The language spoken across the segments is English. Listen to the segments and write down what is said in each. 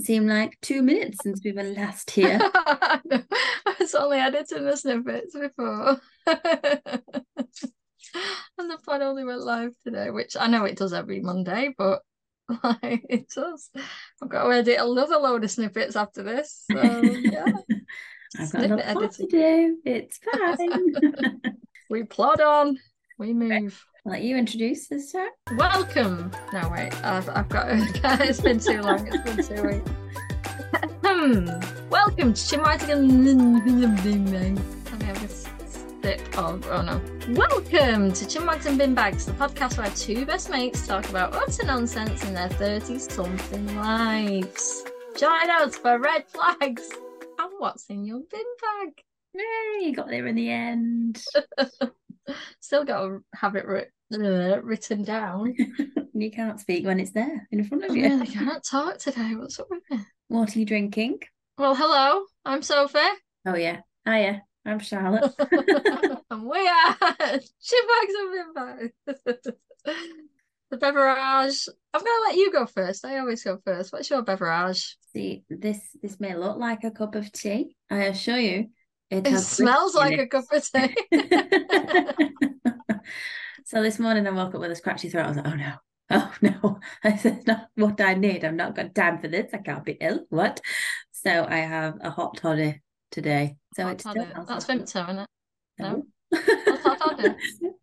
doesn't seem like two minutes since we were last here. I know. I was only editing the snippets before. and the pod only went live today, which I know it does every Monday, but like it does. I've got to edit another load of snippets after this. So yeah. I've got Snippet lots more to do. It's fine. We plod on, we move. I'll let you introduce this time. Welcome. No, wait, I've, I've got it's been too long. It's been weeks. Hmm. Welcome to sip of. Oh no. Welcome to Chinwags and Bin Bags, the podcast where two best mates talk about utter nonsense in their 30 something lives. Join us for red flags and what's in your bin bag. Yay, you got there in the end. Still got to have it writ- uh, written down. you can't speak when it's there in front of you. really can't talk today. What's up with me? What are you drinking? Well, hello. I'm Sophie. Oh yeah. Hiya. I'm Charlotte. and we are Chipmunks and Bimbo. the beverage. I'm gonna let you go first. I always go first. What's your beverage? See, this this may look like a cup of tea. I assure you, it, It smells like in a cup of tea. so this morning I woke up with a scratchy throat. I was like, oh no. Oh no, this is not what I need. I've not got time for this. I can't be ill. What? So I have a hot toddy today. So Hot it's toddy. That's Vimto, isn't it? No. Toddy?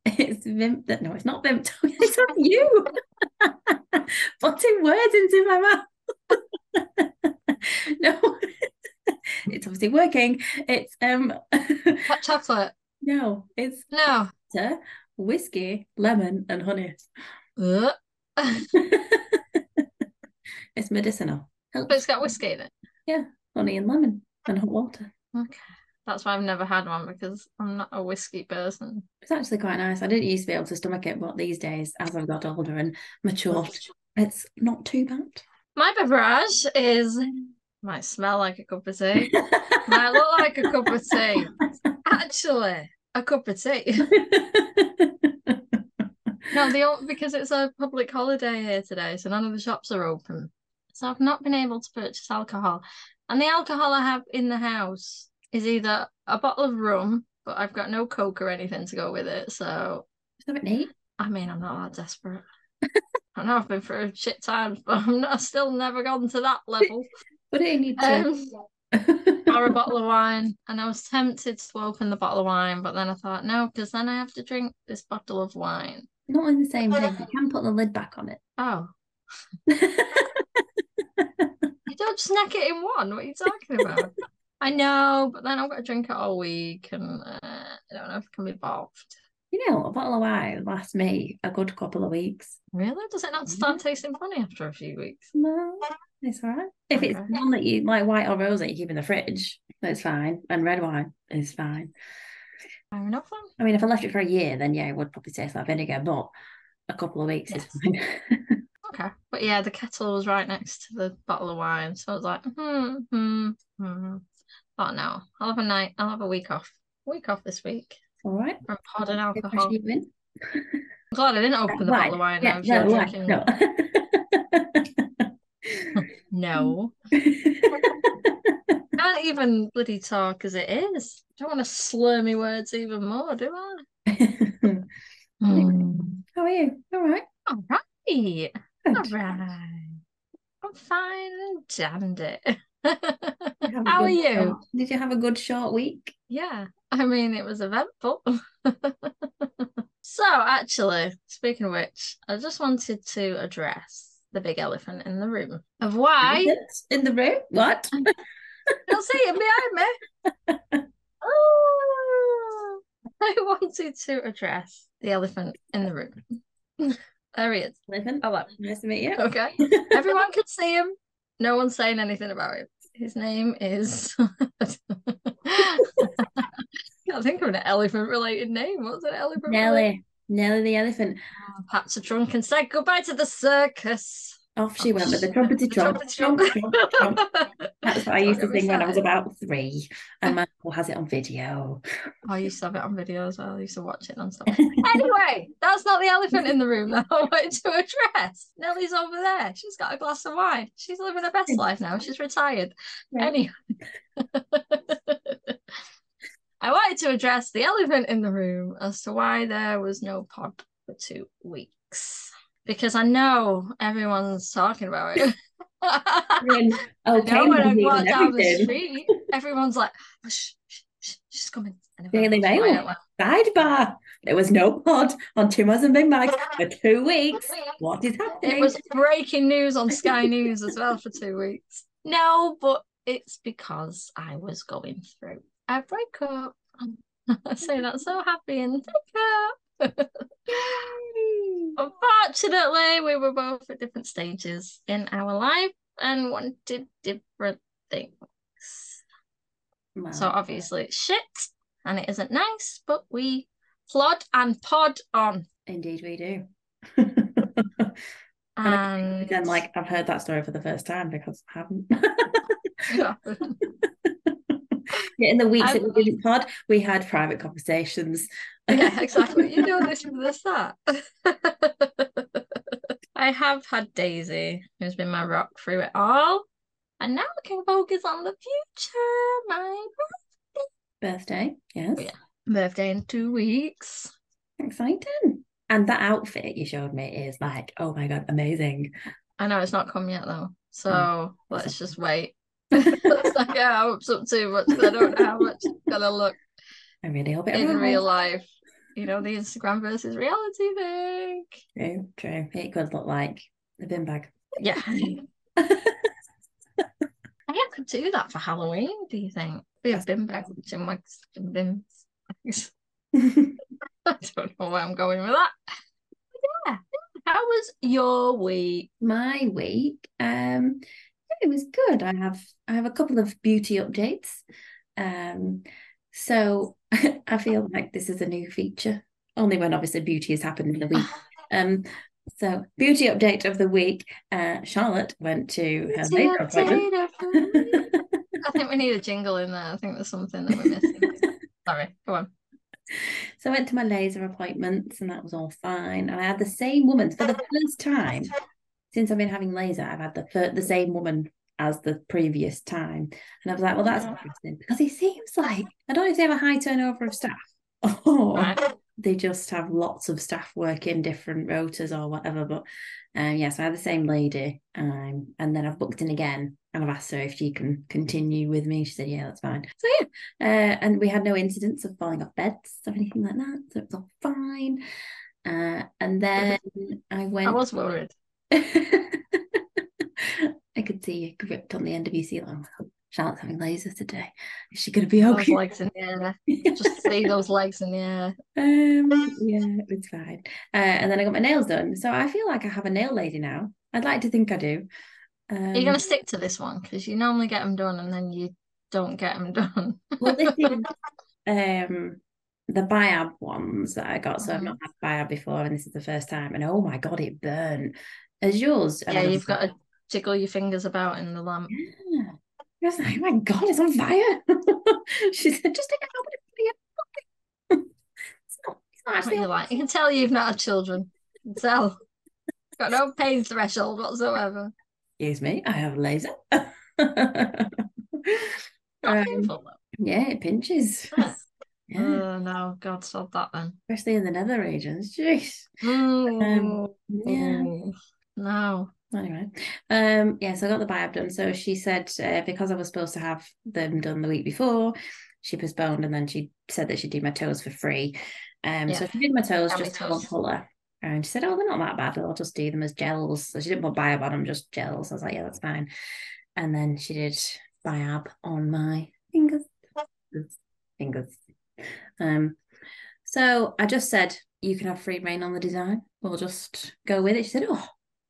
it's Vimto. No, it's not Vimto. It's not you. Putting words into my mouth. no, it's obviously working. It's um Hot chocolate. no, it's No. water, whiskey, lemon, and honey. Ugh. It's medicinal. but it's got whiskey in it. Yeah, honey and lemon and hot water. Okay. That's why I've never had one because I'm not a whiskey person. It's actually quite nice. I didn't used to be able to stomach it, but these days, as I've got older and matured, it's not too bad. My beverage is might smell like a cup of tea. might look like a cup of tea. Actually, a cup of tea. No, the because it's a public holiday here today, so none of the shops are open. So I've not been able to purchase alcohol. And the alcohol I have in the house is either a bottle of rum, but I've got no coke or anything to go with it. So neat. I mean, I'm not that desperate. I know I've been through shit times, but I'm not, still never gone to that level. But it need to. Um, or a bottle of wine. And I was tempted to open the bottle of wine, but then I thought, no, because then I have to drink this bottle of wine. Not in the same thing. You can put the lid back on it. Oh, you don't snack it in one. What are you talking about? I know, but then I've got to drink it all week, and uh, I don't know if I can be involved. You know, a bottle of wine lasts me a good couple of weeks. Really? Does it not start tasting funny after a few weeks? No, it's all right. If it's Okay. one that you like white or rose that you keep in the fridge, that's fine. And red wine is fine. Fair enough then. I mean, if I left it for a year, then yeah, it would probably taste like vinegar, but a couple of weeks is fine. Okay. But yeah, the kettle was right next to the bottle of wine. So I was like, hmm, hmm, hmm. But no, I'll have a night, I'll have a week off. Week off this week all right. from pod and alcohol. question, you win. I'm glad I didn't open the bottle of wine Yeah, now. if no, you're drinking- no. No. Can't even bloody talk as it is. don't want to slur me words even more, do I? Hmm. How are you? All right. All right. All Good. right. I'm fine and dandy. You have a How are you? short- Did you have a good short week? Yeah, I mean, it was eventful. so, actually, speaking of which, I just wanted to address the big elephant in the room of why Elephants In the room? What? you'll see it behind me. Oh, I wanted to address the elephant in the room. There he is. Elephant. Hello. Nice to meet you. Okay. Everyone can see him. No one's saying anything about him. His name is. I think of an elephant related name. What's an elephant? related- Nelly. Nelly the elephant. Oh, Pats a trunk and said goodbye to the circus. Off she went with the trumpety trump. That's what I used to sing when I was about three, and my uncle has it on video. Oh, I used to have it on video as well. I used to watch it non-stop. anyway, that's not the elephant in the room that I wanted to address. Nellie's over there. She's got a glass of wine. She's living her best life now. She's retired. Yeah. Anyway. I wanted to address the elephant in the room as to why there was no pod for two weeks. Because I know everyone's talking about it. When, I okay, know when I walk down the street, everyone's like, oh, shh, shh, shh, she's coming. Daily Mail. Sidebar. There was no pod on Timos and Big Mags for two weeks. What is happening? It was breaking news on Sky News as well for two weeks. No, but it's because I was going through a breakup. I say that so happy and breakup. Unfortunately, we were both at different stages in our life and wanted different things. Wow. So obviously it's shit and it isn't nice, but we plod and pod on. Indeed, we do. And then, like, I've heard that story for the first time because I haven't. In the weeks that we didn't pod, we had private conversations. Yeah, exactly. You know this from the start. I have had Daisy, who's been my rock through it all. And now I can focus on the future. My Birthday, oh, yes. Yeah. birthday in two weeks. Exciting. And that outfit you showed me is like, oh my God, amazing. I know it's not come yet though. So Oh, let's just wait. Not get our hopes up too much I don't know how much it's gonna look I really hope it in arrives. real life. You know, the Instagram versus reality thing. True, true. It could look like the bin bag. Yeah. I could do that for Halloween, do you think? Be a bin bag with Chinwags and bin bags. I don't know where I'm going with that. Yeah. How was your week? My week, um, it was good. I have I have a couple of beauty updates. Um, so I feel like this is a new feature, only when obviously beauty has happened in the week. Um, so beauty update of the week. Uh, Charlotte went to her laser appointment. I think we need a jingle in there. I think there's something that we're missing. Sorry, go on. So I went to my laser appointments and that was all fine. And I had the same woman for the first time since I've been having laser. I've had the the same woman as the previous time, and I was like, well, that's interesting because it seems like I don't know if they have a high turnover of staff or Right. they just have lots of staff working different rotas or whatever. But um, yes, yeah, so I had the same lady, um, and then I've booked in again. And I've asked her if she can continue with me. She said, "Yeah, that's fine." So yeah, uh, and we had no incidents of falling off beds or anything like that, so it was all fine. Uh, and then I went. I was worried. I could see you gripped on the end of your ceiling. Charlotte's having lasers today. Is she going to be Those okay? legs in the air. Just see those legs in the air. Um, yeah, it's fine. Uh, and then I got my nails done. So I feel like I have a nail lady now. I'd like to think I do. Um, Are you going to stick to this one? Because you normally get them done and then you don't get them done. well, this is um the Biab ones that I got. So I've Mhm. not had Biab before, and this is the first time. And oh my god, it burnt. As yours? yeah, you've got to jiggle your fingers about in the lamp. Yeah. I was like, oh my god, it's on fire. she said, just take it out. Put it it's not. It's not actually. you like? You can tell you've not had children. You can tell. Got no pain threshold whatsoever. Excuse me, I have a laser. Um, painful yeah, it pinches. Yeah. Yeah, Oh no, God, stop that then. especially in the nether regions. Jeez. Mm, Yeah. mm, No. Anyway, um, yeah, so I got the biab done. So she said uh, because I was supposed to have them done the week before, she postponed, and then she said that she'd do my toes for free. Um, so she did my toes How many just one colour, and she said, "Oh, they're not that bad. I'll just do them as gels." So she didn't put biab on them, just gels. I was like, "Yeah, that's fine." And then she did biab on my fingers, fingers. Um, so I just said, "You can have free reign on the design. We'll just go with it." She said, "Oh."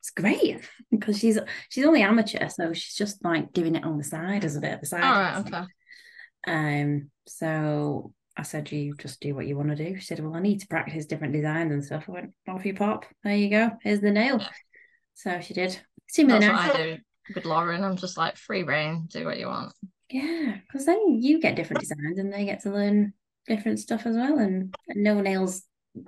It's great because she's she's only amateur, so she's just like doing it on the side as a bit of a side. All right, okay. Um, so I said, "You just do what you want to do." She said, "Well, I need to practice different designs and stuff." I went, "Off you pop! There you go. Here's the nail." Yeah. So she did Assuming That's they're what. I do with Lauren. I'm just like free reign, do what you want. Yeah, because then you get different designs and they get to learn different stuff as well. And, and no nails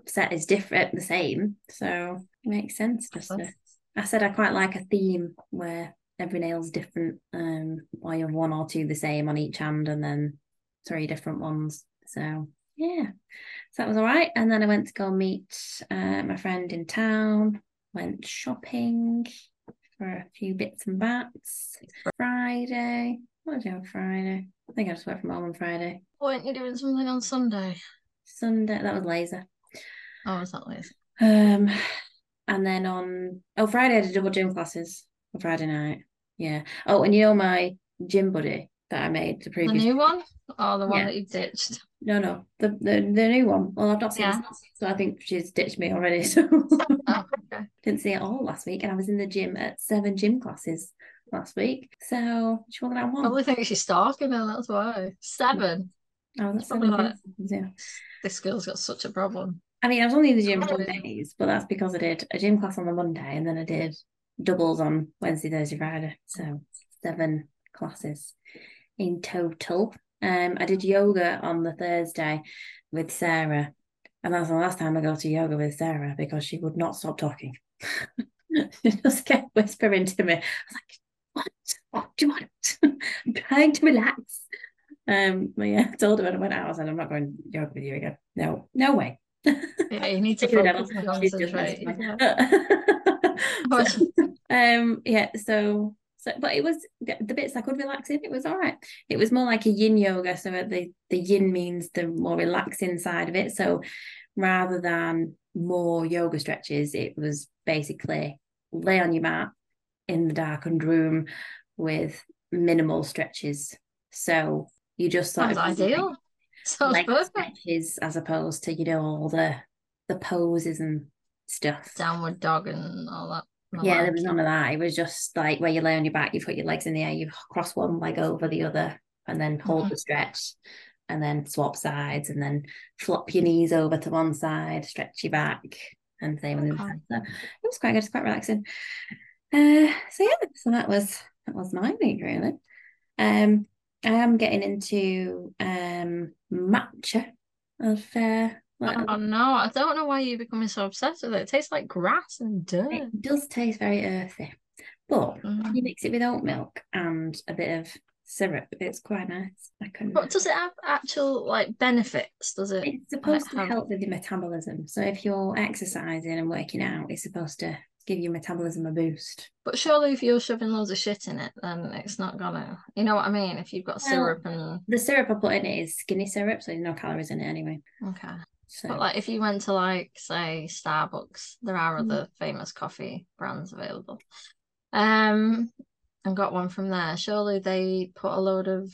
set is different, the same. So it makes sense just to. I said I quite like a theme where every nail's different, um, or you have one or two the same on each hand and then three different ones. So yeah, so that was all right. And then I went to go meet uh, my friend in town, went shopping for a few bits and bats. Friday. What did I do on Friday? I think I just worked from home on Friday. Weren't you doing something on Sunday? Sunday, that was laser. Oh, was that laser? Um, and then on oh Friday I did double gym classes on Friday night. Yeah. Oh, and you know my gym buddy that I made the The previous. new one or the one Yeah. that you ditched? No, no, the the the new one. Well, I've not seen Yeah. it, so I think she's ditched me already. So Oh, okay. didn't see it all last week, and I was in the gym at seven gym classes last week. So she wasn't at one. Probably think she's stalking her, that's why. Seven. Oh, was at probably like- yeah. This girl's got such a problem. I mean, I was only in the gym Oh, four yeah. days, but that's because I did a gym class on the Monday and then I did doubles on Wednesday, Thursday, Friday. So seven classes in total. Um, I did yoga on the Thursday with Sarah, and that's the last time I go to yoga with Sarah because she would not stop talking. she just kept whispering to me. I was like, "What? What do you want?" I'm trying to relax. Um, but yeah, I told her when I went out, I said, "I'm not going yoga with you again. No, no way." Yeah, you need to focus and concentrate. messaged Yeah. me. So, um, yeah, so so but it was the the bits I could relax in, it was all right. It was more like a yin yoga, so the the yin means the more relaxing side of it. So rather than more yoga stretches, it was basically lay on your mat in the darkened room with minimal stretches. So you just sort Sounds of ideal. Leg perfect. stretches as opposed to you know all the the poses and stuff. Downward dog and all that. Yeah, there was none of that. It was just like where you lay on your back, you put your legs in the air, you cross one leg over the other, and then hold Mhm. the stretch, and then swap sides, and then flop your knees over to one side, stretch your back, and same on the other side. So it was quite good, it's quite relaxing. Uh, so yeah, so that was that was my week really. Um, I am getting into um matcha of uh, like, Oh no, I don't know why you're becoming so obsessed with it. It tastes like grass and dirt. It does taste very earthy, but Mm. you mix it with oat milk and a bit of syrup. It's quite nice. I can. But does it have actual like benefits? Does it? It's supposed to have- help with your metabolism. So if you're exercising and working out, it's supposed to give your metabolism a boost. But surely if you're shoving loads of shit in it, then it's not gonna. You know what I mean? If you've got Well, syrup and The syrup I put in it is skinny syrup, so there's no calories in it anyway. okay. So But like if you went to like say Starbucks, there are Mm. other famous coffee brands available. Um, and got one from there. Surely they put a load of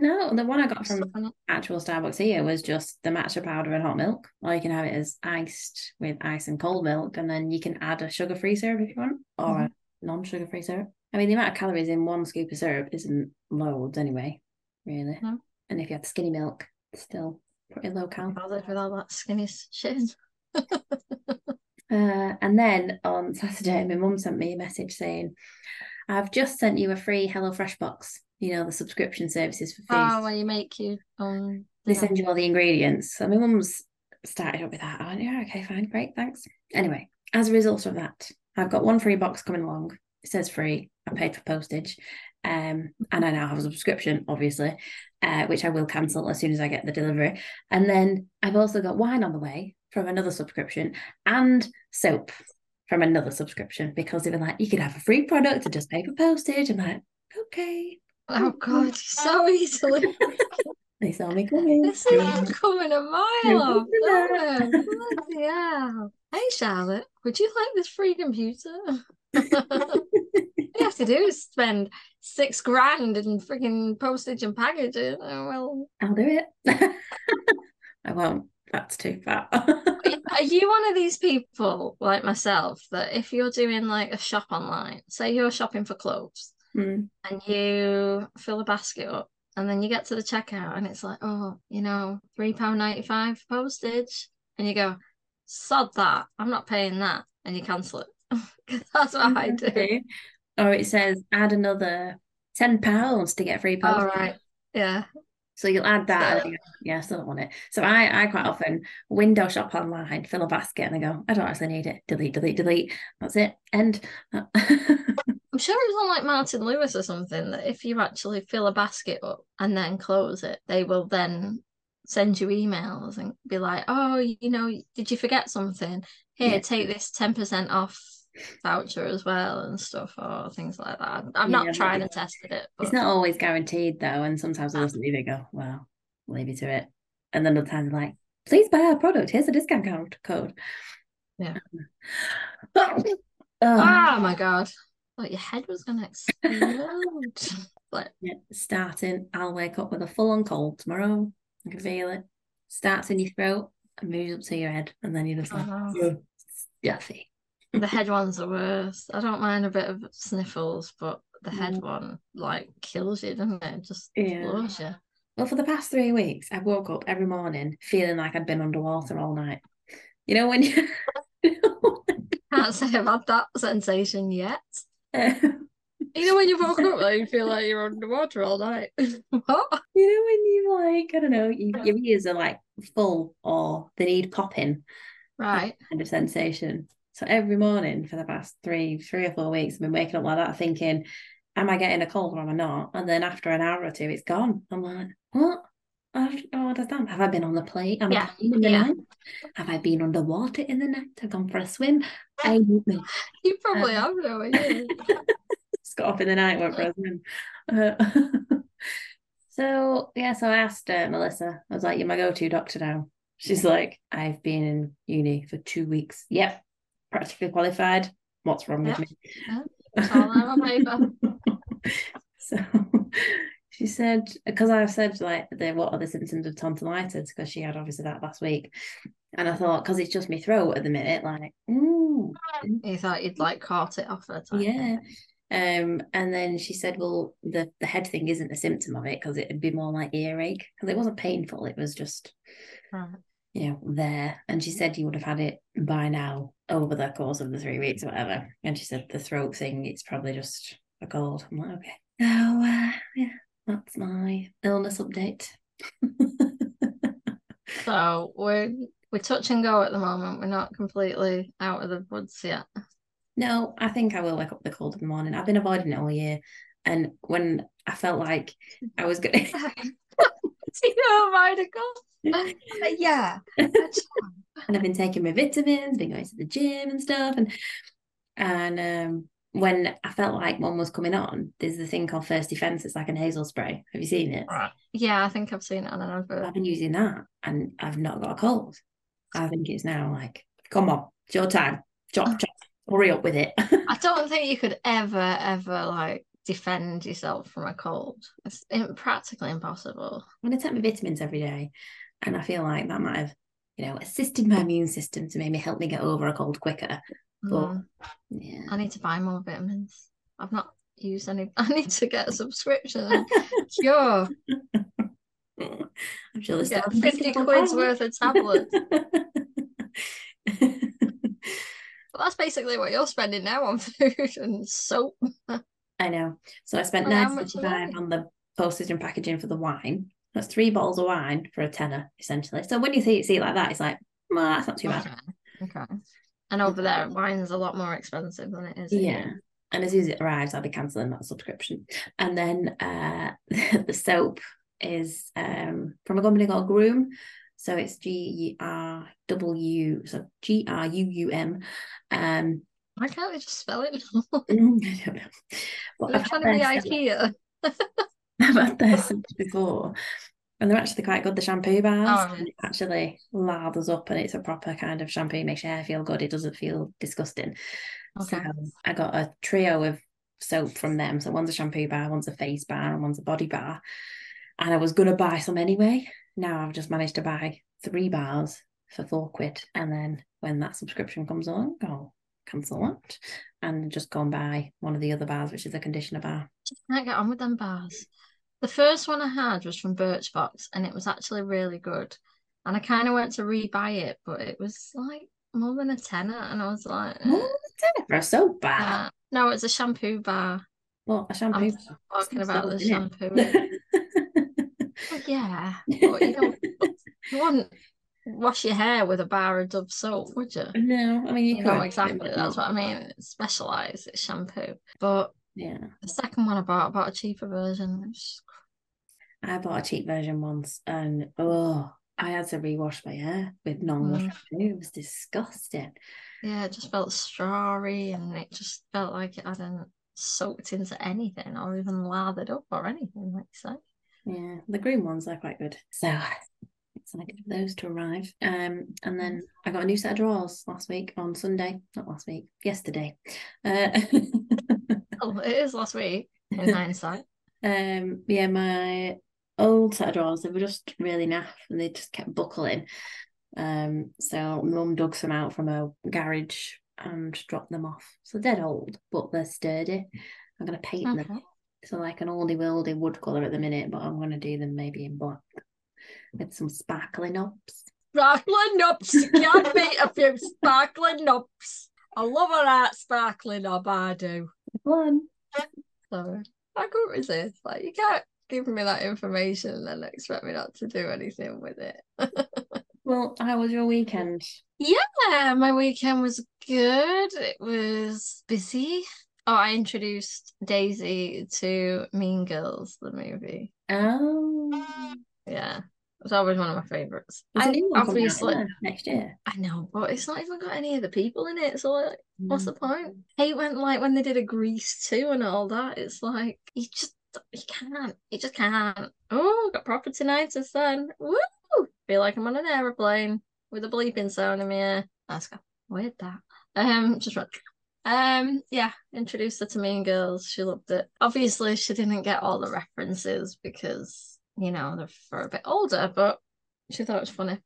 no, the one I got from actual Starbucks here was just the matcha powder and hot milk. Or you can have it as iced with ice and cold milk, and then you can add a sugar-free syrup if you want, or a non-sugar-free syrup. I mean, the amount of calories in one scoop of syrup isn't loads anyway, really. No. And if you have skinny milk, it's still pretty low cal. Bothered with all that skinny shit. Uh, and then on Saturday, my mum sent me a message saying, "I've just sent you a free HelloFresh box. You know the subscription services for food. Oh, you make own they dinner. send you all the ingredients. So my mum's started up with that. Went, yeah, okay, fine, great, thanks. Anyway, as a result of that, I've got one free box coming along. It says free. I paid for postage. Um, and I now have a subscription, obviously, uh, which I will cancel as soon as I get the delivery. And then I've also got wine on the way from another subscription and soap from another subscription because they were like, you could have a free product and just pay for postage. I'm like, okay. Oh God, so easily. They saw me coming. This is coming a mile off. Bloody hell. Hey Charlotte, would you like this free computer? All you have to do is spend six grand in freaking postage and packaging. Oh, well, I'll do it. I won't. That's too far. are you one of these people like myself that if you're doing like a shop online, say you're shopping for clothes Mm. and you fill a basket up and then you get to the checkout and it's like, oh, you know, £3.95 postage. And you go, sod that. I'm not paying that. And you cancel it That's what I do. Or it says add another ten pounds to get free All postage. right. Yeah. So you'll add that. So- and you go, yeah, I still don't want it. So I, I quite often window shop online, fill a basket, and I go, I don't actually need it. Delete, delete, delete. That's it. End. I'm sure it was on like Martin Lewis or something that if you actually fill a basket up and then close it, they will then send you emails and be like, oh, you know, did you forget something? Here, Yeah. take this 10% off voucher as well and stuff or things like that. I've not Yeah, tried but and tested it, but It's not always guaranteed though, and sometimes I'll ah. just leave it go, well, leave you to it. And then other times like, please buy our product. Here's a discount code. Yeah. oh, oh my god. Like your head was gonna explode. like yeah, starting, I'll wake up with a full on cold tomorrow. I can feel it. Starts in your throat and moves up to your head, and then you're just like, Oh. "Ugh, stuffy. The head one's the worst. I don't mind a bit of sniffles, but the head Mm. one like kills you, doesn't it? Just Yeah. floors you. Well, for the past three weeks, I woke up every morning feeling like I'd been underwater all night. You know when you Can't say I've had that sensation yet. you You know when you woke up and you feel like you're underwater all night. what? You know when you like I don't know, you, your ears are like full or they need popping Right. kind of sensation. So every morning for the past three, three or four weeks, I've been waking up like that, thinking, "Am I getting a cold or am I not?" And then after an hour or two, it's gone. I'm like, "What? I don't understand. Have I been on the plane? On a Yeah, plane in the yeah. night? Have I been underwater in the night? I've gone for a swim. I. You probably Um, have no idea. Just got up in the night, went for a swim. Uh, so yeah, so I asked uh, Melissa. I was like, "You're my go-to doctor now." She's like, "I've been in uni for two weeks. Yep, practically qualified. What's wrong with me?" Yeah, all there on paper. so she said, because I said like, the, what are the symptoms of tonsillitis? Because she had obviously that last week, and I thought, because it's just my throat at the minute, like, ooh, You thought you'd like caught it off her yeah. thing. Um, and then she said, well, the the head thing isn't a symptom of it because it'd be more like earache because it wasn't painful. It was just, Right. You know, there. And she said you would have had it by now over the course of the three weeks, or whatever. And she said the throat thing, it's probably just a cold. I'm like, okay. So uh, yeah, that's my illness update. So we're we're touch and go at the moment. We're not completely out of the woods yet. No, I think I will wake up the cold in the morning. I've been avoiding it all year. And when I felt like I was gonna you know, Michael. yeah. and I've been taking my vitamins, been going to the gym and stuff. And and um when I felt like one was coming on, there's the thing called First Defense. It's like a nasal spray. Have you seen it? Right. Yeah, I think I've seen it on an advert. I've been using that and I've not got a cold. I think it's now like, come on, it's your time. Chop, chop, hurry up with it. I don't think you could ever, ever like defend yourself from a cold. It's practically impossible. I'm going to take my vitamins every day. And I feel like that might have, you know, assisted my immune system to maybe help me get over a cold quicker. But Mm, yeah. I need to buy more vitamins. I've not used any. I need to get a subscription. Sure, I'm sure there's still 50 quid's worth of tablets. But that's basically what you're spending now on food and soap. I know. So I spent Well, nine are five on the postage and packaging for the wine. That's three bottles of wine for a tenner, essentially. So when you see see it like that, it's like, well, that's not too bad. Okay. Okay. And over there, wine's a lot more expensive than it is. Yeah. here. And as soon as it arrives, I'll be cancelling that subscription. And then uh the soap is um from a company called Groom. So it's G R W so G R U U M. Um Why can't they just spell it? Mm, I don't know. They're I've trying had to be IKEA. I've had their before. And they're actually quite good, the shampoo bars. Oh, actually lathers up and it's a proper kind of shampoo, makes your hair feel good. It doesn't feel disgusting. Okay. So I got a trio of soap from them. So one's a shampoo bar, one's a face bar, and one's a body bar. And I was gonna buy some anyway. Now I've just managed to buy three bars for four quid. And then when that subscription comes on, I'll oh, cancel that and just go and buy one of the other bars, which is a conditioner bar. Just can't get on with them bars. The first one I had was from Birchbox and it was actually really good. And I kind of went to rebuy it, but it was like more than a tenner, and I was like, More than a tenner for so bad. uh, no, it's a shampoo bar. Well, a shampoo. I'm bar. talking It's about the shampoo. Well, yeah, but you don't, you wouldn't wash your hair with a bar of Dove soap, would you? no, I mean you, You know exactly. That's what I mean. It's specialised. It's shampoo. But Yeah, the second one I bought, I bought a cheaper version. I bought a cheap version once, and oh, I had to rewash my hair with non-wash Mm. shampoo. It was disgusting. Yeah, it just felt strawy and it just felt like it hadn't soaked into anything or even lathered up or anything, like you say. Yeah, the green ones are quite good. So excited for those to arrive. Um, and then I got a new set of drawers last week on Sunday. Not last week, yesterday. Uh, Oh, it is last week in hindsight. um, yeah, my old set of drawers they were just really naff and they just kept buckling. Um, so mum dug some out from a garage and dropped them off. So they're old, but they're sturdy. I'm gonna paint them. So like an oldie wildy wood colour at the minute, but I'm gonna do them maybe in black with some sparkling knobs. Sparkling. You can't beat a few sparkling knobs. I love a that sparkling knob, I do. One. So I couldn't resist. Like you can't give me that information and then expect me not to do anything with it. Well, how was your weekend? Yeah, my weekend was good. It was busy. Oh, I introduced Daisy to Mean Girls, the movie. Oh, Yeah, it's always one of my favorites. there's I new one coming out, obviously, next year. I know, but it's not even got any of the people in it. So like, what's the Mm. point? Hate when like when they did a Grease too and all that. It's like you just you can't. You just can't. Oh, got proper tinnitus then. Woo! Feel like I'm on an aeroplane with a bleeping sound in my ear. That's weird that. Um, just right. Um, yeah, introduced her to Mean Girls. She loved it. Obviously, she didn't get all the references because you know they're for a bit older, but she thought it was funny.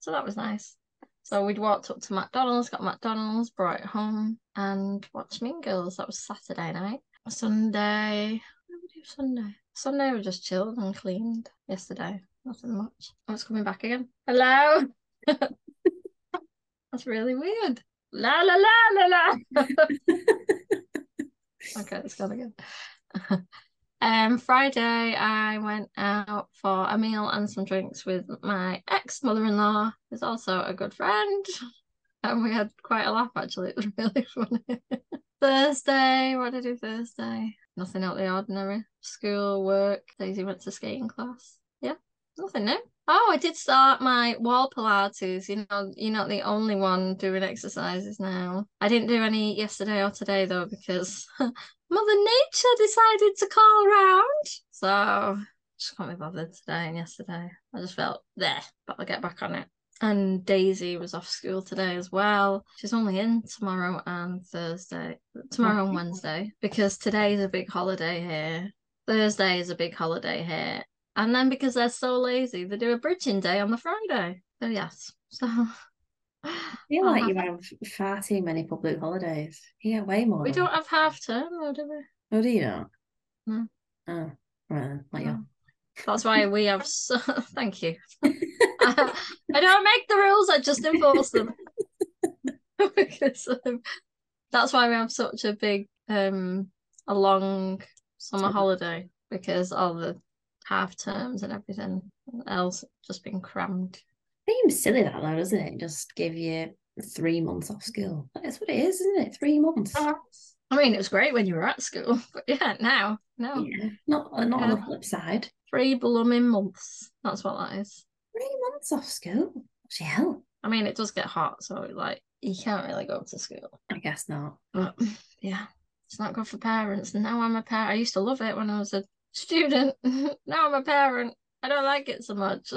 So that was nice. So we'd walked up to McDonald's, got McDonald's, brought it home, and watched Mean Girls. That was Saturday night. Sunday, what did we do Sunday? Sunday we just chilled and cleaned. Yesterday, nothing much. Oh, I was coming back again. Hello. That's really weird. La la la la la. okay, let's go again. Um, Friday, I went out for a meal and some drinks with my ex mother-in-law, who's also a good friend, and we had quite a laugh. Actually, it was really funny. Thursday, what did I do Thursday? Nothing out of the ordinary. School, work. Daisy went to skating class. Yeah, nothing new. Oh, I did start my wall Pilates. You know, you're not the only one doing exercises now. I didn't do any yesterday or today though because Mother Nature decided to call around. So just can't be bothered today and yesterday. I just felt there, but I'll get back on it. And Daisy was off school today as well. She's only in tomorrow and Thursday, tomorrow and Wednesday, because today is a big holiday here. Thursday is a big holiday here. And then because they're so lazy, they do a bridging day on the Friday. So yes. So I feel like you have far too many public holidays. Yeah, way more. we than don't have half term, though, do we? Oh, do you not? No. Oh, right. Like. No. That's why we have so thank you. I, I don't make the rules, I just enforce them. because um, that's why we have such a big um a long summer Summer. holiday because all the half terms and everything else just been crammed. Seems silly that though, doesn't it? Just give you three months off school. That's what it is, isn't it? Three months. Uh, I mean, it was great when you were at school, but yeah, now, no, Yeah. Not uh, not on the flip side. three blooming months. That's what that is. Three months off school. The hell? I mean, it does get hot, so like you can't really go to school. I guess not. But yeah, it's not good for parents. And now I'm a parent. I used to love it when I was a student. now I'm a parent. I don't like it so much.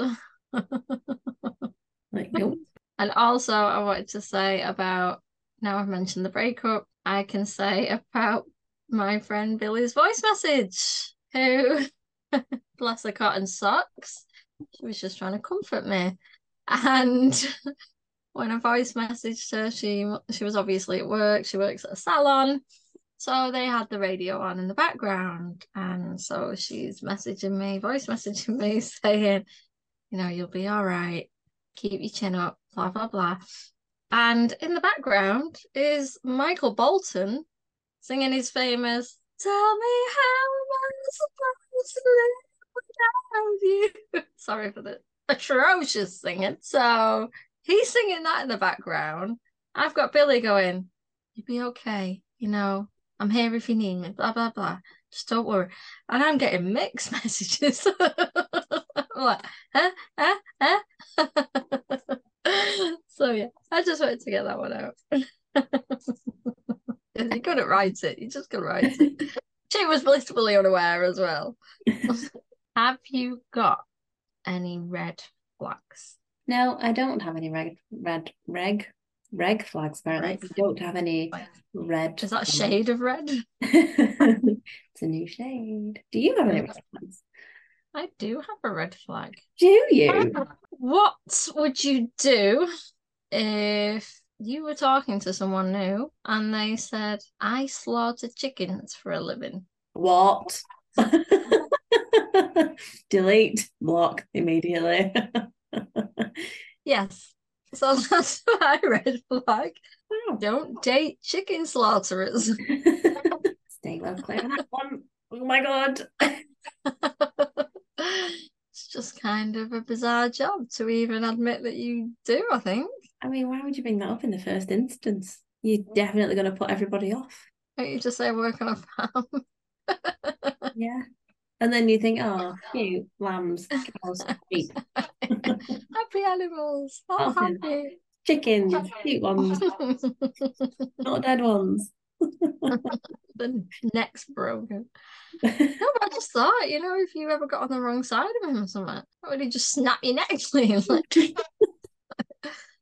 Like nope. and also, I wanted to say about now I've mentioned the breakup, I can say about my friend Billy's voice message, who, bless her cotton socks, she was just trying to comfort me. And when I voice messaged her, she she was obviously at work. She works at a salon. So they had the radio on in the background. And so she's messaging me, voice messaging me, saying, you know, you'll be all right. Keep your chin up, blah, blah, blah. And in the background is Michael Bolton singing his famous Tell me how am I supposed to live without you? Sorry for the atrocious singing. So he's singing that in the background. I've got Billy going, You'll be okay. You know, I'm here if you need me, blah, blah, blah. Just don't worry. And I'm getting mixed messages. I'm huh, huh, huh? so yeah, I just wanted to get that one out. you couldn't write it. You just couldn't write it. She was blissfully unaware as well. Have you got any red flags? No, I don't have any red, red, reg, reg flags. Apparently, Reg. I don't have any red. Is that flags. shade of red? it's a new shade. Do you have any red flags? I do have a red flag. Do you? What would you do if you were talking to someone new and they said, I slaughter chickens for a living? What? Delete, block immediately. Yes. So that's my red flag. Wow. Don't date chicken slaughterers. Stay well clear of that one. Oh my god. It's just kind of a bizarre job to even admit that you do, I think. I mean, why would you bring that up in the first instance? You're definitely going to put everybody off. Don't you just say work on a farm? Yeah. And then you think, oh, cute, lambs, cows, sheep, happy animals. Oh, happy. chickens, cute ones, not dead ones. the neck's broken. No, but I just thought, you know, if you ever got on the wrong side of him or something, would he just snap your neck clean? Like,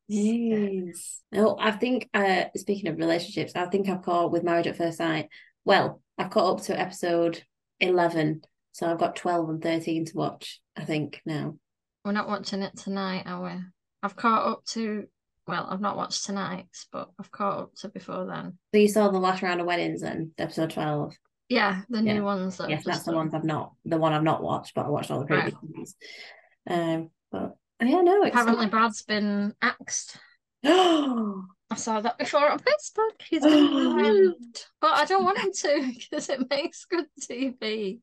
Yes. No, I think uh speaking of relationships, I think I've caught with Marriage at First Sight. Well, I've caught up to episode eleven, so I've got twelve and thirteen to watch, I think, now. we're not watching it tonight, are we? I've caught up to, well, I've not watched tonight's, but I've caught up to before then. So you saw the last round of weddings and episode twelve. Yeah, the Yeah. new ones. That Yes, that's just the ones I've not the one I've not watched, but I watched all the Right. previous ones. Um but yeah, no, it's Apparently, Brad's been axed. Oh, I saw that before on Facebook. He's been removed. But I don't want him to because it makes good TV.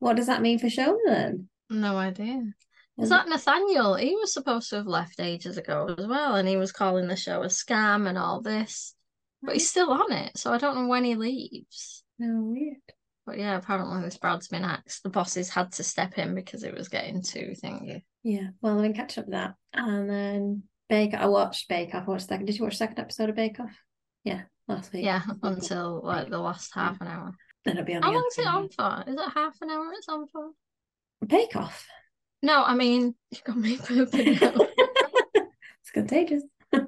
What does that mean for then? No idea. Is that Nathaniel? He was supposed to have left ages ago as well, and he was calling the show a scam and all this. But he's still on it, so I don't know when he leaves. No, weird. But yeah, apparently this Brad's been axed. The bosses had to step in because it was getting too thingy. Yeah, well, been catching up with that. And then Bake I watched Bake Off. I watched second. Did you watch the second episode of Bake Off? Yeah, last week. Yeah, until like the last half an hour. Then it'll be on How again long is it on for? Is it half an hour it's on for? Bake Off. No, I mean, you got me burping now. it's contagious.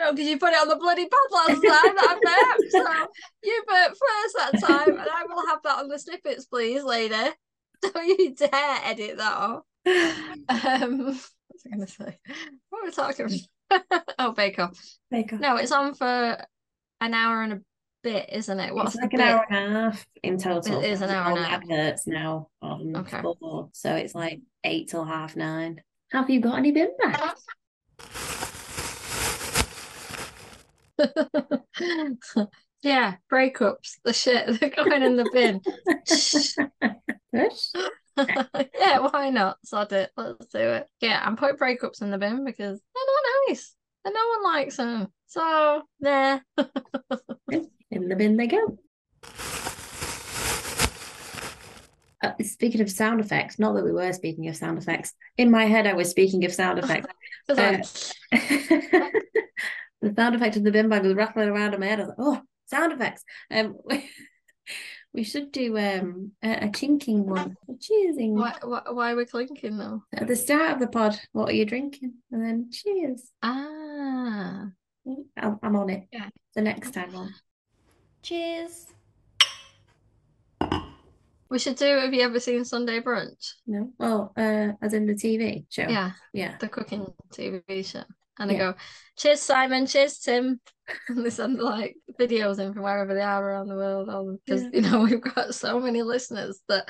No, because you put it on the bloody pod last time that I burped. So you burped first that time, and I will have that on the snippets, please, later. Don't you dare edit that off. Um, what was I going to say? What were we talking about? oh, Bake Off. Bake Off. No, it's on for an hour and a bit, isn't it? What's it's like an bit? hour and a half in total. It is an hour and a half. adverts now on Okay. four, so it's like eight till half nine. Have you got any bin bags? yeah, breakups, the shit, they're going in the bin. Yeah, why not? Sod it. Let's do it. Yeah, I'm putting breakups in the bin because they're not nice. And no one likes them. So, there. In the bin they go. Uh, speaking of sound effects, not that we were speaking of sound effects. In my head, I was speaking of sound effects. Uh, the sound effect of the bin bag was rattling around in my head. I was like, oh, sound effects. Um, we should do um a, a chinking one, a cheersing. why, why, why are we clinking though? At the start of the pod, what are you drinking? And then cheers. Ah. I'm, I'm on it. Yeah. The next time on. Cheers. We should do Have you ever seen Sunday Brunch? No. Oh, uh, as in the TV show. Yeah, Yeah. the cooking TV show. And they Yeah. go, Cheers, Simon. Cheers, Tim. And they send like videos in from wherever they are around the world. Because, Yeah. you know, we've got so many listeners that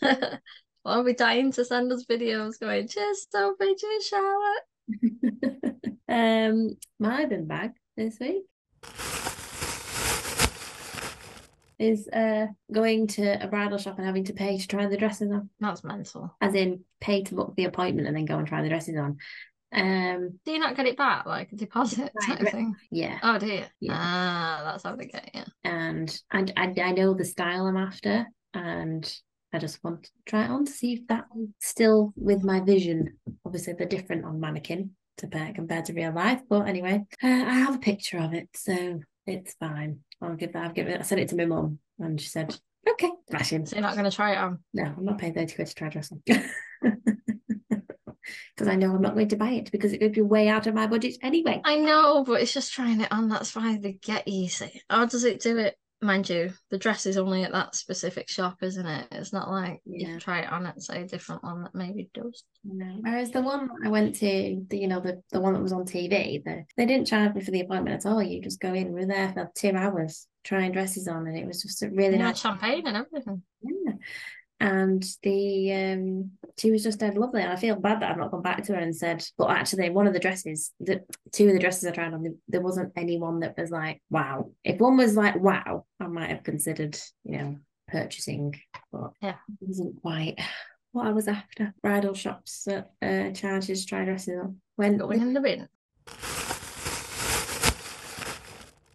I'll be dying to send us videos going, cheers, Sophie, cheers, Charlotte. um, my bin bag this week is uh going to a bridal shop and having to pay to try the dresses on, That's mental. as in pay to book the appointment and then go and try the dresses on. Um, Do you not get it back, like a deposit type right. thing? yeah, Oh, do you? Yeah. Ah, that's how they get you. and I, I I know the style I'm after, and I just want to try it on to see if that's still with my vision. Obviously, they're different on mannequin to pair compared to real life, but anyway, uh, I have a picture of it, so it's fine. I'll give that. I've given it. I sent it to my mum, and she said, "Okay, smashing." So you're not going to try it on? No, I'm not paying thirty quid to try a dress on. Because I know I'm not going to buy it because it would be way out of my budget anyway. I know, but it's just trying it on. That's why they get you. See, how does it do it? Mind you, the dress is only at that specific shop, isn't it? It's not like you can try it on at say a different one that maybe does. No. Whereas the one I went to, the you know, the, the one that was on TV, the, they didn't charge me for the appointment at all. You just go in, we were there for two hours trying dresses on, and it was just a really Yeah, nice. champagne and everything. Yeah. And the um she was just dead lovely. And I feel bad that I've not gone back to her and said, but actually one of the dresses, the two of the dresses I tried on, there- there wasn't anyone that was like, wow. If one was like, wow, I might have considered, you know, purchasing, but Yeah. it wasn't quite what I was after. Bridal shops that uh charges try dresses on. When Going in the bin.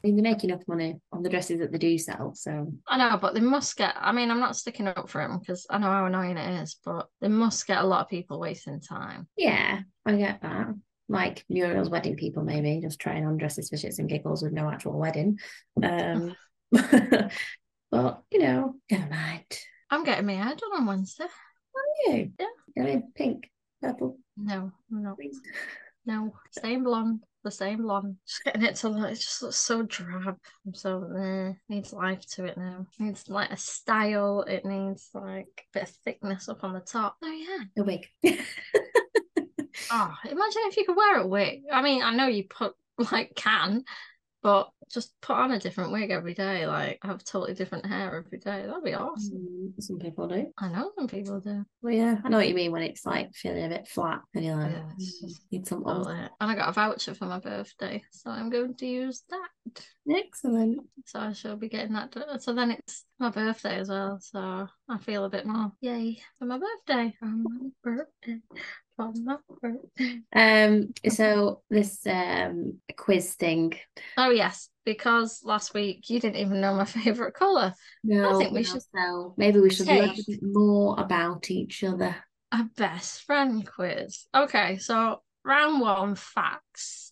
I mean, they make enough money on the dresses that they do sell, so I know, but they must get. I mean, I'm not sticking up for them because I know how annoying it is, but they must get a lot of people wasting time. Yeah, I get that. Like Muriel's wedding people, maybe just trying on dresses for shits and giggles with no actual wedding. Um, but you know, never mind. I'm getting my hair done on Wednesday. Are you? Yeah. I mean, pink, purple, No, no, no. Same blonde, the same. Just getting it to look. It just looks so drab. I'm so uh, needs life to it now. Needs like a style. It needs like a bit of thickness up on the top. Oh yeah. A wig. Oh, imagine if you could wear a wig. I mean, I know you put like can, but just put on a different wig every day. Like have totally different hair every day. That'd be awesome. Mm, Some people do. I know some people do. Well, yeah, I know what you mean when it's like feeling a bit flat and you're like, Yeah, "Mm, need some and I got a voucher for my birthday, so I'm going to use that. Excellent. So I shall be getting that. done. So then it's my birthday as well. So I feel a bit more yay for my birthday. For my birthday. Um, so this um quiz thing. Oh yes, because last week you didn't even know my favourite colour. No, I think we should so maybe we should learn a bit more about each other. A best friend quiz. Okay, so round one facts.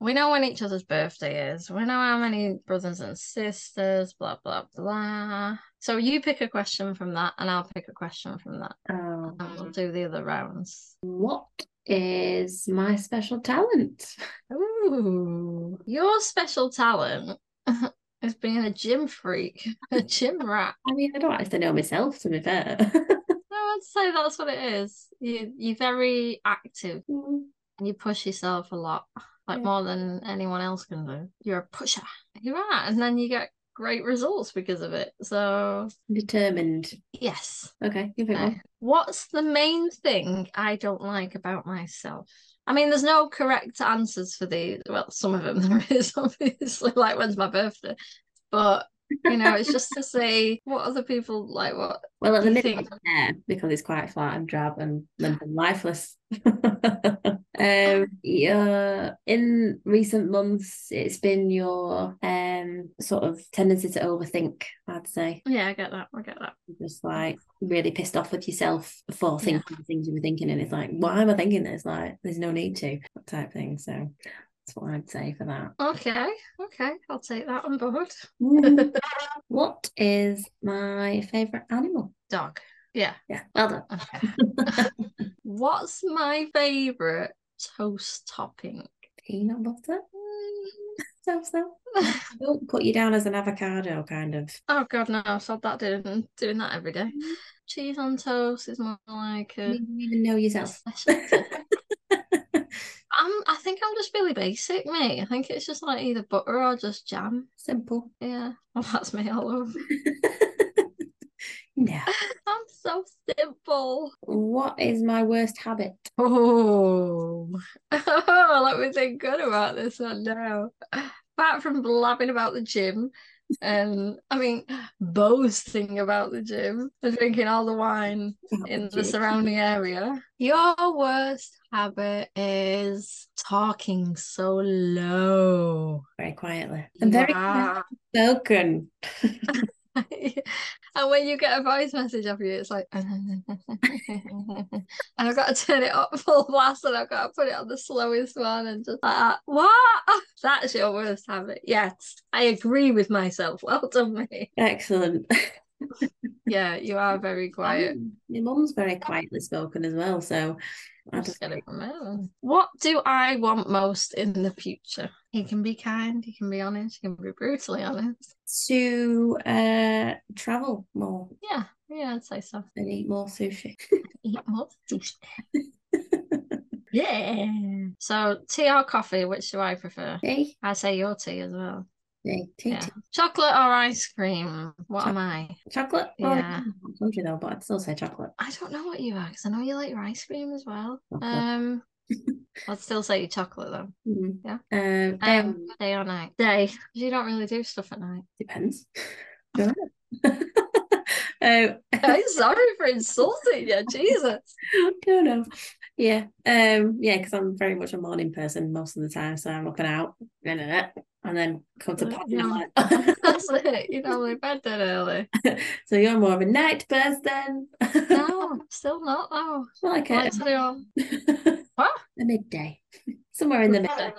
We know when each other's birthday is. We know how many brothers and sisters, blah, blah, blah. So you pick a question from that, and I'll pick a question from that. Oh, And we'll do the other rounds. what is my special talent? Ooh, your special talent is being a gym freak, a gym rat. I mean, I don't actually know myself, to be fair. no, I would say that's what it is. You, you're very active mm-hmm. and you push yourself a lot, like Yeah. more than anyone else can do. You're a pusher. You are, and then you get great results because of it. So, Determined. yes. Okay, give it one. Uh, what's the main thing I don't like about myself? I mean, there's no correct answers for these. Well, some of them there is, obviously, like when's my birthday? But, you know, it's just to say what other people like, what Well, at the minute, think- because it's quite flat and drab and limp and lifeless. um, yeah, in recent months, it's been your um sort of tendency to overthink. I'd say Yeah, I get that. I get that. just like really pissed off with yourself for Yeah. thinking the things you were thinking, and it's like, why am I thinking this? Like, there's no need to type thing. So that's what I'd say for that. Okay, okay, I'll take that on board. Mm. what is my favorite animal? Dog. Yeah. Yeah, well done. Okay. What's my favorite toast topping? Peanut butter. So so. I don't put you down as an avocado kind of. Oh God, no! I that doing doing that every day. Mm. Cheese on toast is more like You a don't even know yourself. Think I'm just really basic, mate. I think it's just like either butter or just jam. Simple. Yeah. Well, that's me all over. no. I'm so simple. What is my worst habit? Oh, let me think good about this one now. Apart from blabbing about the gym, and I mean, boasting about the gym and drinking all the wine in the surrounding area. Your worst habit is talking so low. Very quietly. I'm very Yeah. spoken. and when you get a voice message of you, it's like, and I've got to turn it up full blast and I've got to put it on the slowest one and just like that. What? That's your worst habit. Yes, I agree with myself. Well done, me. Excellent. Yeah, you are very quiet. Um, Your mum's very quietly spoken as well, so I Just get it from. What do I want most in the future? He can be kind, he can be honest, he can be brutally honest. to uh travel more Yeah, yeah, I'd say so. and eat more sushi. Eat more sushi. Yeah. So tea or coffee, which do I prefer? Tea, I say your tea as well. Yeah. Chocolate or ice cream? What am I? Chocolate? Oh, Yeah. I'm country though, but I'd still say chocolate. I don't know what you are because I know you like your ice cream as well. Chocolate. Um, I'd still say you chocolate though. Mhm. Yeah. Um, day Um, day or night? Day. You don't really do stuff at night. depends. Um, I'm sorry for insulting you, Jesus. don't know. Yeah. Um. Yeah, because I'm very much a morning person most of the time, so I'm up and out, and then and then come to Uh, pod yeah. Like- That's it. You normally bed that early. so you're more of a night person. No, still not though. I like like it. to do all. What? a midday, somewhere in the middle.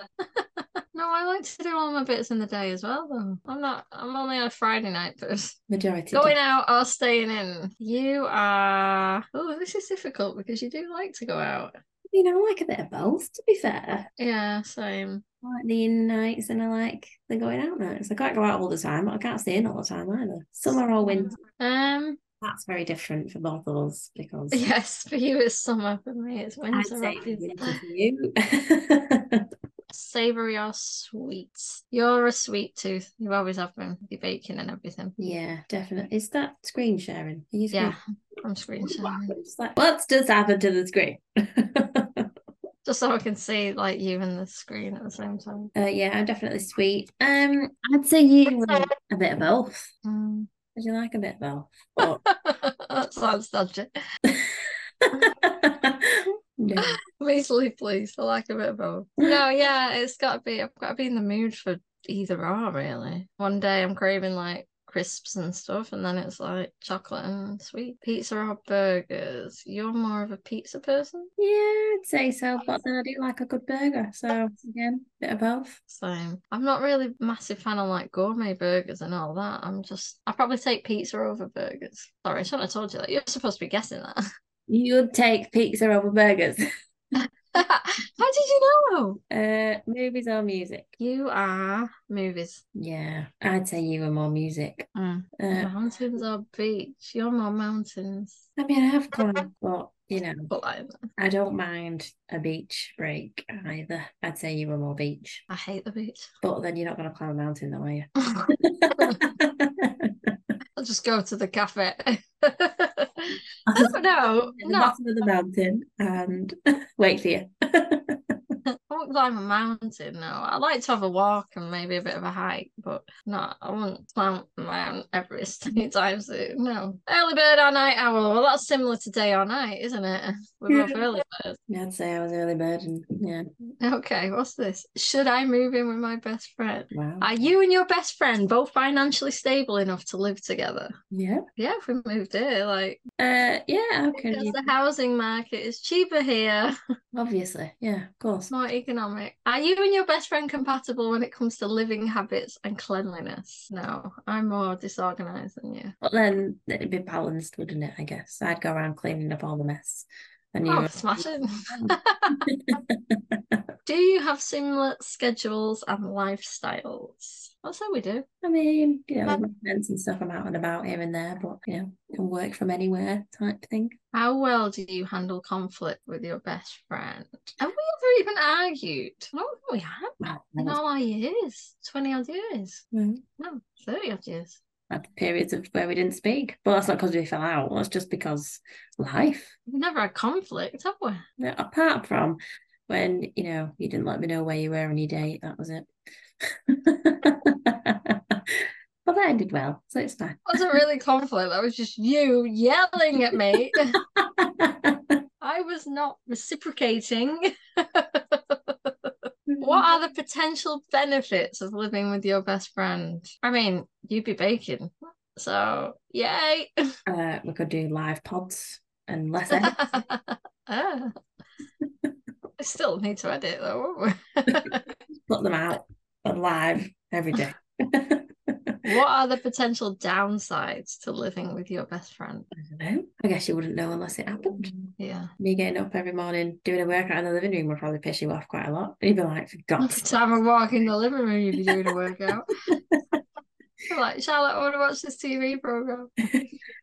No, I like to do all my bits in the day as well though. I'm not I'm only on a Friday night person. Majority. Going day. out or staying in. You are oh, this is difficult because you do like to go out. You know, I like a bit of both. To be fair, Yeah, same. I like the in nights and I like the going out nights. I can't go out all the time, but I can't stay in all the time either. Summer or winter. Um That's very different for us because yes, for you it's summer, for me it's winter. for you. Savory or sweet? You're a sweet tooth. You always have been with your baking and everything. yeah, definitely. Is that screen sharing? You Yeah, screen- I'm screen sharing. What's just happened to the screen? Just so I can see like you and the screen at the same time. uh, yeah, I'm definitely sweet. Um, I'd say you were a bit of both. Mm. Would you like a bit of both? that sounds dodgy. no. I'm easily pleased. I like a bit of both. No, yeah, it's got to be. I've got to be in the mood for either or, really. One day I'm craving like crisps and stuff, and then it's like chocolate and sweet. Pizza or burgers. You're more of a pizza person. Yeah, I'd say so, but then I do like a good burger. So again, bit of both. Same. I'm not really a massive fan of like gourmet burgers and all that. I'm just. I probably take pizza over burgers. Sorry, I shouldn't have told you that. You're supposed to be guessing that. You'd take pizza over burgers. How did you know? Uh, movies or music? You are movies. Yeah, I'd say you were more music. Mm. Uh, Mountains or beach? You're more mountains. I mean, I have gone, but you know, But like, I don't mind a beach break either. I'd say you were more beach, I hate the beach. but then you're not going to climb a mountain, though, are you? I'll just go to the cafe. I don't know. The No, bottom of the mountain and wait for you. I won't climb a mountain. No, I like to have a walk and maybe a bit of a hike, but no, I won't climb Mount Everest anytime soon. No, early bird or night owl. Well, that's similar to day or night, isn't it? We're both early birds. Yeah, I'd say I was early bird, and yeah, Okay, what's this? Should I move in with my best friend? wow, Are you and your best friend both financially stable enough to live together? yeah, Yeah, if we moved here, like uh, yeah, okay, because the housing market is cheaper here, obviously, yeah, of course. more economic. Are you and your best friend compatible when it comes to living habits and cleanliness? No, I'm more disorganized than you. But then it'd be balanced, wouldn't it? I guess I'd go around cleaning up all the mess, and you. Oh, smashing. Do you have similar schedules and lifestyles? I'll say we do. I mean, you know, with events and stuff, I'm out and about here and there, but you know, can work from anywhere type thing. How well do you handle conflict with your best friend? Have we ever even argued? Think we have Well, in all our years, 20 odd years. well, No, 30 odd years. had periods of where we didn't speak, but that's not because we fell out. That's just because life. We've never had conflict, have we? Yeah, Apart from when you know you didn't let me know where you were on your date, that was it. but that ended well, so it's fine. It wasn't really conflict. That was just you yelling at me. I was not reciprocating. what are the potential benefits of living with your best friend? I mean, you'd be baking. So, yay. Uh, we could do live pods and less. Ah. I still need to edit though, put them out live every day. What are the potential downsides to living with your best friend? I don't know. I guess you wouldn't know unless it happened. Mm, yeah. Me getting up every morning doing a workout in the living room would probably piss you off quite a lot. You'd be like, for God's time I walk in the living room, you'd be doing a workout. Like, Charlotte, I want to watch this TV program.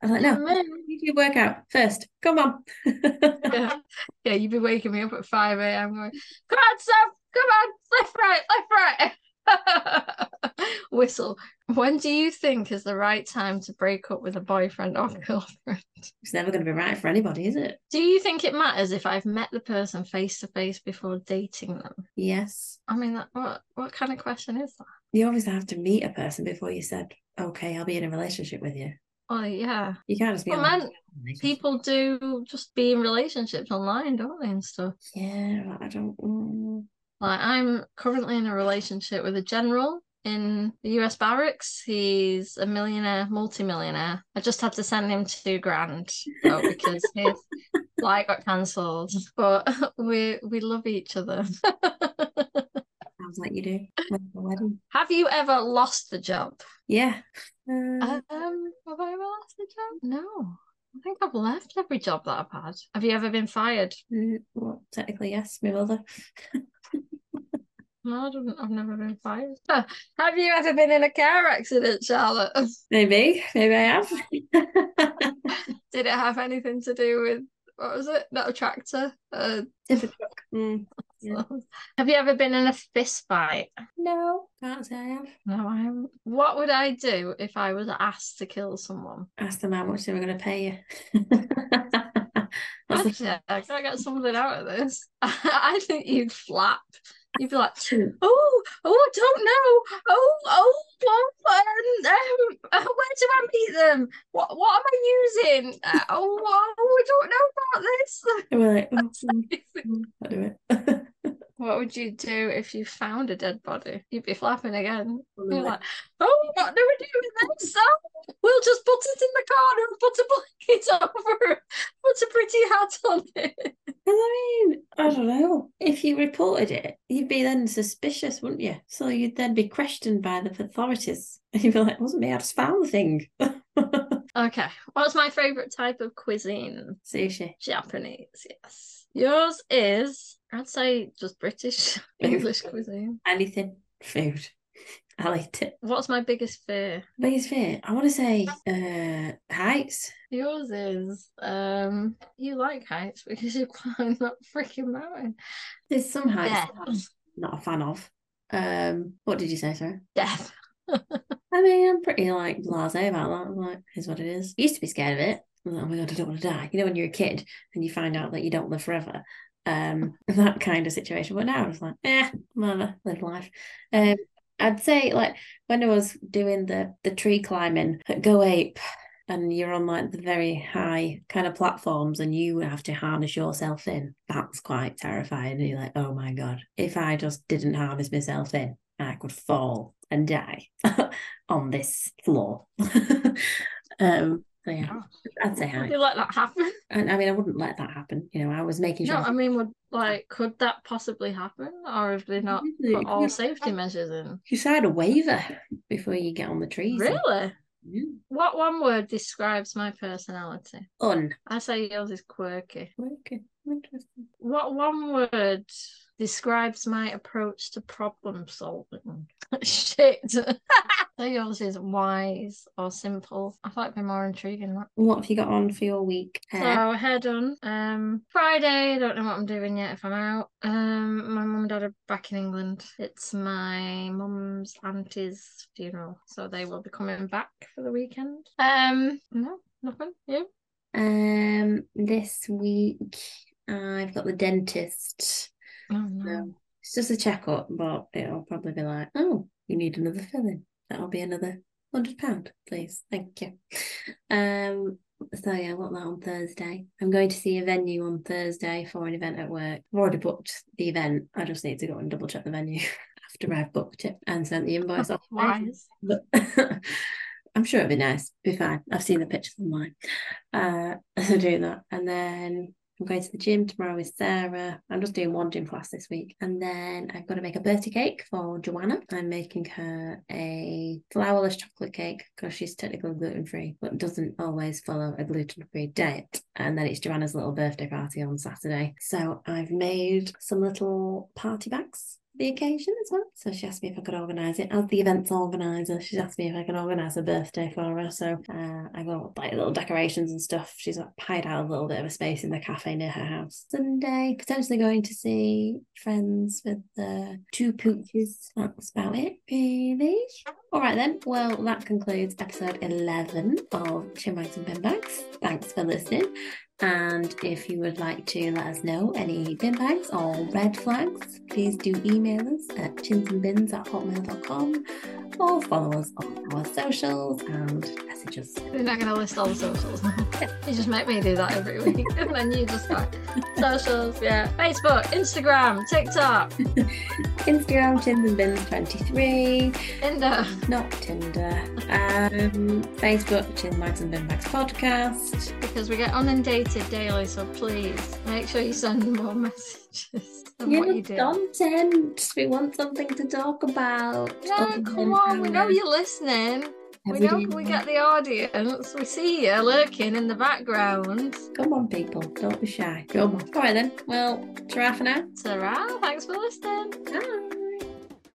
I'm like, no, mm. you do your workout first. Come on. yeah. yeah, you'd be waking me up at 5 a.m. going, come on, Sam, come on, left, right, left, right. Whistle. When do you think is the right time to break up with a boyfriend or girlfriend? It's never going to be right for anybody, is it? Do you think it matters if I've met the person face to face before dating them? Yes. I mean, that, what what kind of question is that? You always have to meet a person before you said, okay, I'll be in a relationship with you. Oh yeah, You can't just be Well, man, people do just be in relationships online, don't they, and stuff. Yeah, I don't. mm. Like I'm currently in a relationship with a general in the US barracks. He's a millionaire, multi-millionaire. I just had to send him two grand though because his flight got cancelled. But we we love each other. Sounds like you do. Wedding. Have you ever lost the job? Yeah. Uh, Um, have I ever lost the job? No. I think I've left every job that I've had. Have you ever been fired? mm, well, technically, yes, my mother. No, I don't, I've never been fired. Have you ever been in a car accident, Charlotte? Maybe, maybe I have. Did it have anything to do with what was it? Not a tractor. Uh. Mm, Yeah. Have you ever been in a fist fight? No, can't say I have. No, I haven't. What would I do if I was asked to kill someone? Ask them how much they were going to pay you. That's I get something out of this. I think you'd flap. You'd be like, oh, oh, I don't know. Oh, oh, oh um, um, uh, where do I meet them? What, what am I using? Uh, oh, oh, I don't know about this. Were like, oh, mm, mm, I'll do it. What would you do if you found a dead body? You'd be flapping again. You're like, oh, what do we do with this? Oh, we'll just put it in the corner and put a blanket over it, put a pretty hat on it. I mean, I don't know. If you reported it, you'd be then suspicious, wouldn't you? So you'd then be questioned by the authorities. And you'd be like, it wasn't me, I just found the thing. Okay, what's my favorite type of cuisine? Sushi. Japanese, yes. Yours is, I'd say, just British English cuisine. Anything. Food. I'll eat it. What's my biggest fear? Biggest fear. I want to say uh heights. Yours is, um, you like heights because you climb that freaking mountain. There's some heights I'm not a fan of. Um, what did you say, sir? Death. I mean, I'm pretty like blasé about that. I'm like, here's what it is. I used to be scared of it. Like, oh my god, I don't want to die. You know, when you're a kid and you find out that you don't live forever. Um, that kind of situation. But now I was like, eh, whatever, live life. Um, I'd say like when I was doing the the tree climbing at Go Ape, and you're on like the very high kind of platforms, and you have to harness yourself in. That's quite terrifying. And you're like, oh my god, if I just didn't harness myself in, I could fall and die on this floor. um, yeah, ah. I'd say Would hi. you let that happen? And I mean, I wouldn't let that happen. You know, I was making sure. No, I mean, would like, could that possibly happen, or have they not Usually, put all safety measures in? you sign a waiver before you get on the trees. Really? Yeah. What one word describes my personality? Un. I say yours is quirky. Okay. Interesting. What one word describes my approach to problem solving. Shit. so yours is wise or simple. I thought it'd be more intriguing. That. What have you got on for your week? So hair done. Um, Friday. I don't know what I'm doing yet. If I'm out. Um, my mum and dad are back in England. It's my mum's auntie's funeral, so they will be coming back for the weekend. Um, no, nothing. You? Um, this week I've got the dentist. Oh no. So it's just a checkup, but it'll probably be like, oh, you need another filling. That'll be another hundred pound, please. Thank you. Um, so yeah, I want that on Thursday. I'm going to see a venue on Thursday for an event at work. I've already booked the event. I just need to go and double check the venue after I've booked it and sent the invoice off. Wise. But I'm sure it'll be nice. Be fine. I've seen the pictures online. Uh, so doing that, and then I'm going to the gym tomorrow with Sarah. I'm just doing one gym class this week. And then I've got to make a birthday cake for Joanna. I'm making her a flourless chocolate cake because she's technically gluten free, but doesn't always follow a gluten free diet. And then it's Joanna's little birthday party on Saturday. So I've made some little party bags the occasion as well. So she asked me if I could organise it. As the event's organiser, she asked me if I could organise a birthday for her. So uh, I got like little decorations and stuff. She's like hired out a little bit of a space in the cafe near her house. Sunday, potentially going to see friends with the two pooches. That's about it, really. All right then. Well, that concludes episode 11 of Chinwags and Bin Bags. Thanks for listening. And if you would like to let us know any bin bags or red flags, please do email us at chinsandbins at hotmail.com or follow us on our socials and messages. You're not going to list all the socials. you just make me do that every week. and then you just go, socials, yeah. Facebook, Instagram, TikTok. Instagram, chins and bins 23. Tinder. Not Tinder. Um, Facebook, Chinwags and Bin Bags podcast. Because we get inundated daily, so please make sure you send more messages. What you do. content. We want something to talk about. Come on. We know you're listening. We know we get the audience. We see you lurking in the background. Come on, people. Don't be shy. Come on. All right then. Well, ta for now. Sarah, thanks for listening. Bye.